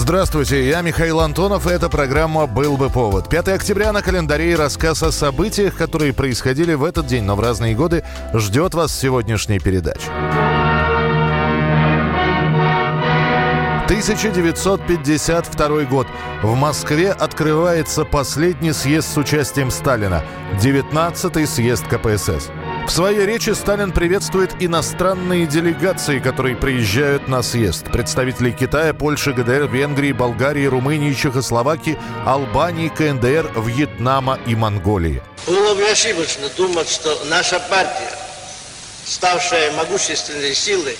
Здравствуйте, я Михаил Антонов, и эта программа «Был бы повод». 5 октября на календаре и рассказ о событиях, которые происходили в этот день, но в разные годы, ждет вас в сегодняшней передаче. 1952 год. В Москве открывается последний съезд с участием Сталина. 19-й съезд КПСС. В своей речи Сталин приветствует иностранные делегации, которые приезжают на съезд. Представителей Китая, Польши, ГДР, Венгрии, Болгарии, Румынии, Чехословакии, Албании, КНДР, Вьетнама и Монголии. Было бы ошибочно думать, что наша партия, ставшая могущественной силой,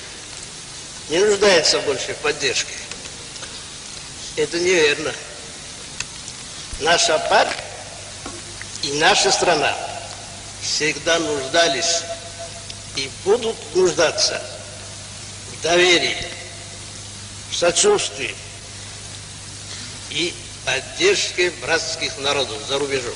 не нуждается больше в поддержке. Это неверно. Наша партия и наша страна всегда нуждались и будут нуждаться в доверии, в сочувствии и поддержке братских народов за рубежом.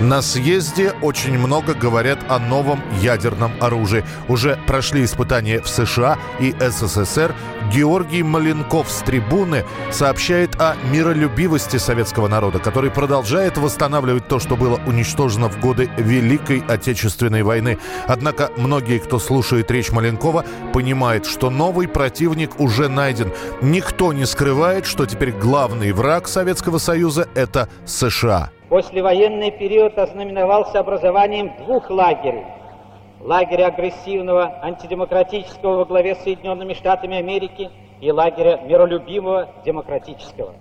На съезде очень много говорят о новом ядерном оружии. Уже прошли испытания в США и СССР. Георгий Маленков с трибуны сообщает о миролюбивости советского народа, который продолжает восстанавливать то, что было уничтожено в годы Великой Отечественной войны. Однако многие, кто слушает речь Маленкова, понимают, что новый противник уже найден. Никто не скрывает, что теперь главный враг Советского Союза – это США. Послевоенный период ознаменовался образованием двух лагерей. Лагеря агрессивного, антидемократического во главе с Соединенными Штатами Америки и лагеря миролюбивого, демократического.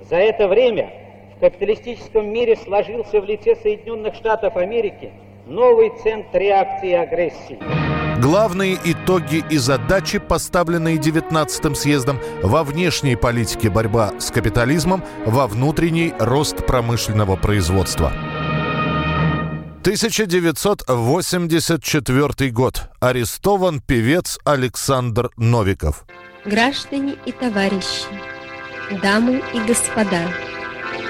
За это время в капиталистическом мире сложился в лице Соединенных Штатов Америки новый центр реакции и агрессии. Главные итоги и задачи, поставленные 19-м съездом, во внешней политике борьба с капитализмом, во внутренней рост промышленного производства. 1984 год. Арестован певец Александр Новиков. Граждане и товарищи, дамы и господа,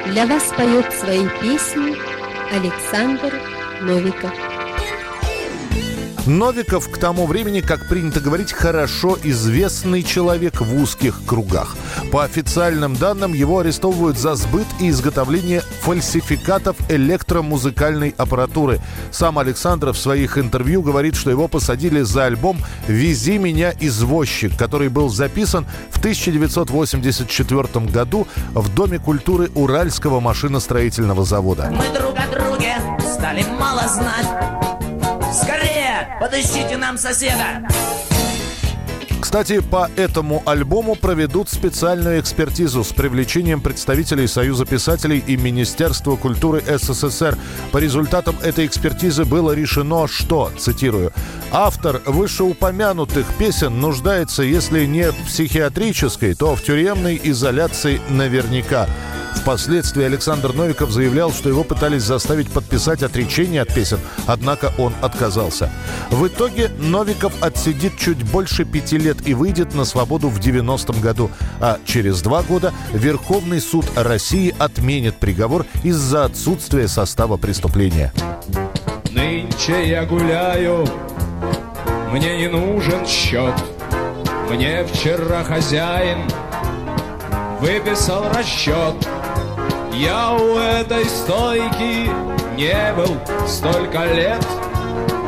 для вас поет свои песни Александр Новиков. Новиков к тому времени, как принято говорить, хорошо известный человек в узких кругах. По официальным данным, его арестовывают за сбыт и изготовление фальсификатов электромузыкальной аппаратуры. Сам Александр в своих интервью говорит, что его посадили за альбом «Вези меня, извозчик», который был записан в 1984 году в Доме культуры Уральского машиностроительного завода. Мы друг о друге стали мало знать. Скорее, подыщите нам соседа. Кстати, по этому альбому проведут специальную экспертизу с привлечением представителей Союза писателей и Министерства культуры СССР. По результатам этой экспертизы было решено, что, цитирую, автор вышеупомянутых песен нуждается, если не в психиатрической, то в тюремной изоляции наверняка. Впоследствии Александр Новиков заявлял, что его пытались заставить подписать отречение от песен, однако он отказался. В итоге Новиков отсидит чуть больше пяти лет и выйдет на свободу в 90-м году, а через два года Верховный суд России отменит приговор из-за отсутствия состава преступления. Нынче я гуляю, мне не нужен счет. Мне вчера хозяин выписал расчет. Я у этой стойки не был столько лет.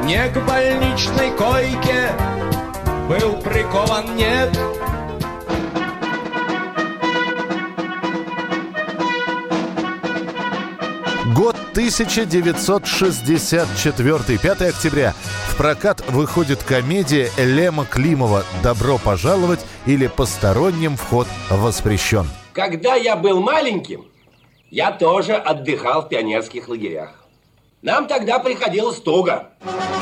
Не к больничной койке был прикован, нет. Год 1964, 5 октября. В прокат выходит комедия Лема Климова «Добро пожаловать» или «Посторонним вход воспрещен». Когда я был маленьким, я тоже отдыхал в пионерских лагерях. Нам тогда приходилось туго.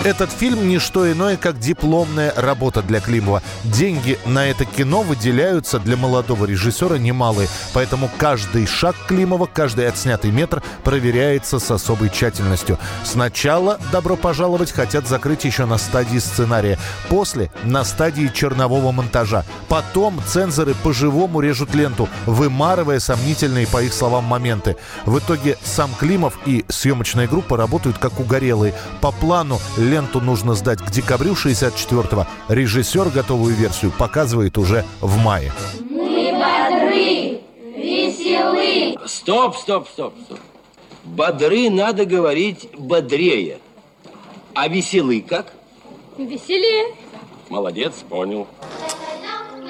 Этот фильм не что иное, как дипломная работа для Климова. Деньги на это кино выделяются для молодого режиссера немалые, поэтому каждый шаг Климова, каждый отснятый метр проверяется с особой тщательностью. Сначала «Добро пожаловать» хотят закрыть еще на стадии сценария, после — на стадии чернового монтажа. Потом цензоры по-живому режут ленту, вымарывая сомнительные, по их словам, моменты. В итоге сам Климов и съемочная группа работают как угорелые. По плану ленту нужно сдать к декабрю 64-го. Режиссер готовую версию показывает уже в мае. Мы бодры, веселы. Стоп, стоп, стоп, стоп. Бодры надо говорить бодрее. А веселы как? Веселее. Молодец, понял.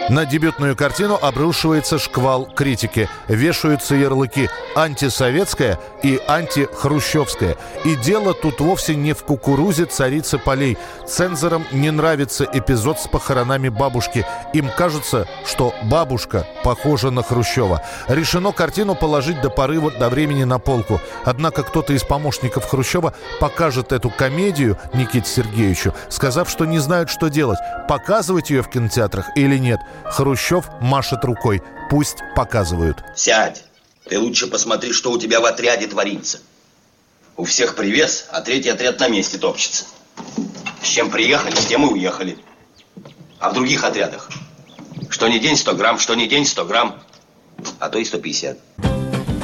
На дебютную картину обрушивается шквал критики. Вешаются ярлыки «антисоветская» и «антихрущевская». И дело тут вовсе не в кукурузе царицы полей. Цензорам не нравится эпизод с похоронами бабушки. Им кажется, что бабушка похожа на Хрущева. Решено картину положить до порыва до времени на полку. Однако кто-то из помощников Хрущева покажет эту комедию Никите Сергеевичу, сказав, что не знают, что делать. Показывать ее в кинотеатрах или нет. Хрущев машет рукой. Пусть показывают. Сядь. Ты лучше посмотри, что у тебя в отряде творится. У всех привес, а третий отряд на месте топчется. С чем приехали, с тем и уехали. А в других отрядах? Что не день 100 грамм, что не день 100 грамм, а то и 150.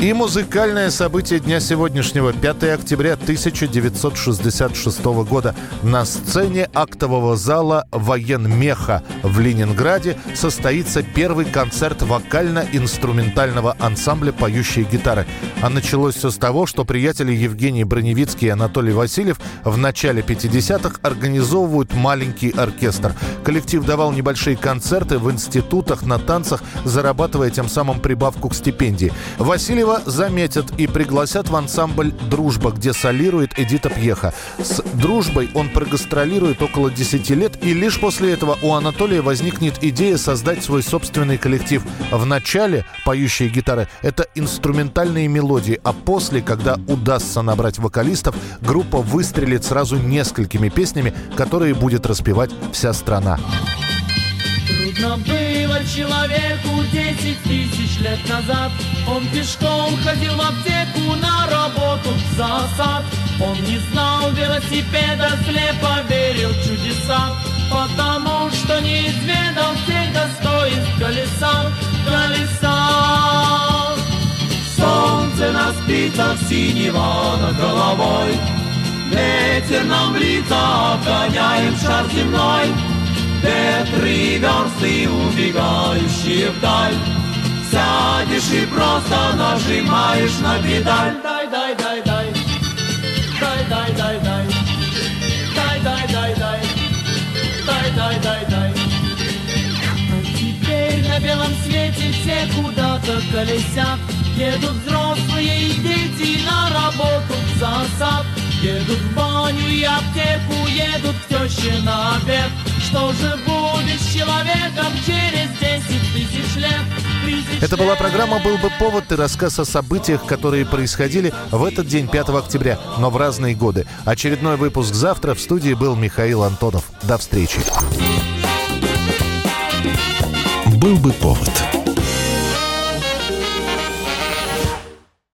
И музыкальное событие дня сегодняшнего, 5 октября 1966 года. На сцене актового зала военмеха в Ленинграде состоится первый концерт вокально-инструментального ансамбля «Поющие гитары». А началось все с того, что приятели Евгений Броневицкий и Анатолий Васильев в начале 50-х организовывают маленький оркестр. Коллектив давал небольшие концерты в институтах, на танцах, зарабатывая тем самым прибавку к стипендии. Васильев Андреева заметят и пригласят в ансамбль «Дружба», где солирует Эдита Пьеха. С «Дружбой» он прогастролирует около 10 лет, и лишь после этого у Анатолия возникнет идея создать свой собственный коллектив. В начале поющие гитары — это инструментальные мелодии, а после, когда удастся набрать вокалистов, группа выстрелит сразу несколькими песнями, которые будет распевать вся страна. Трудно было человеку десять тысяч лет назад. Он пешком ходил в аптеку на работу в засад. Он не знал велосипеда, слепо верил в чудеса, потому что не изведал всех достоинств колеса, колеса. Солнце на спицах синего над головой, Ветер нам в лица, обгоняем шар земной, Ветры версты, убегающие вдаль. Сядешь и просто нажимаешь на педаль. Дай, дай, дай, дай. Дай, дай, дай, дай. Дай, дай, дай, дай. Дай, дай, дай, дай. А теперь на белом свете все куда-то колесят Едут взрослые и дети на работу в засад. Едут в баню и аптеку, едут к на обед что же будет с человеком через 10 тысяч лет? Это была программа «Был бы повод» и рассказ о событиях, которые происходили в этот день, 5 октября, но в разные годы. Очередной выпуск завтра. В студии был Михаил Антонов. До встречи. «Был бы повод»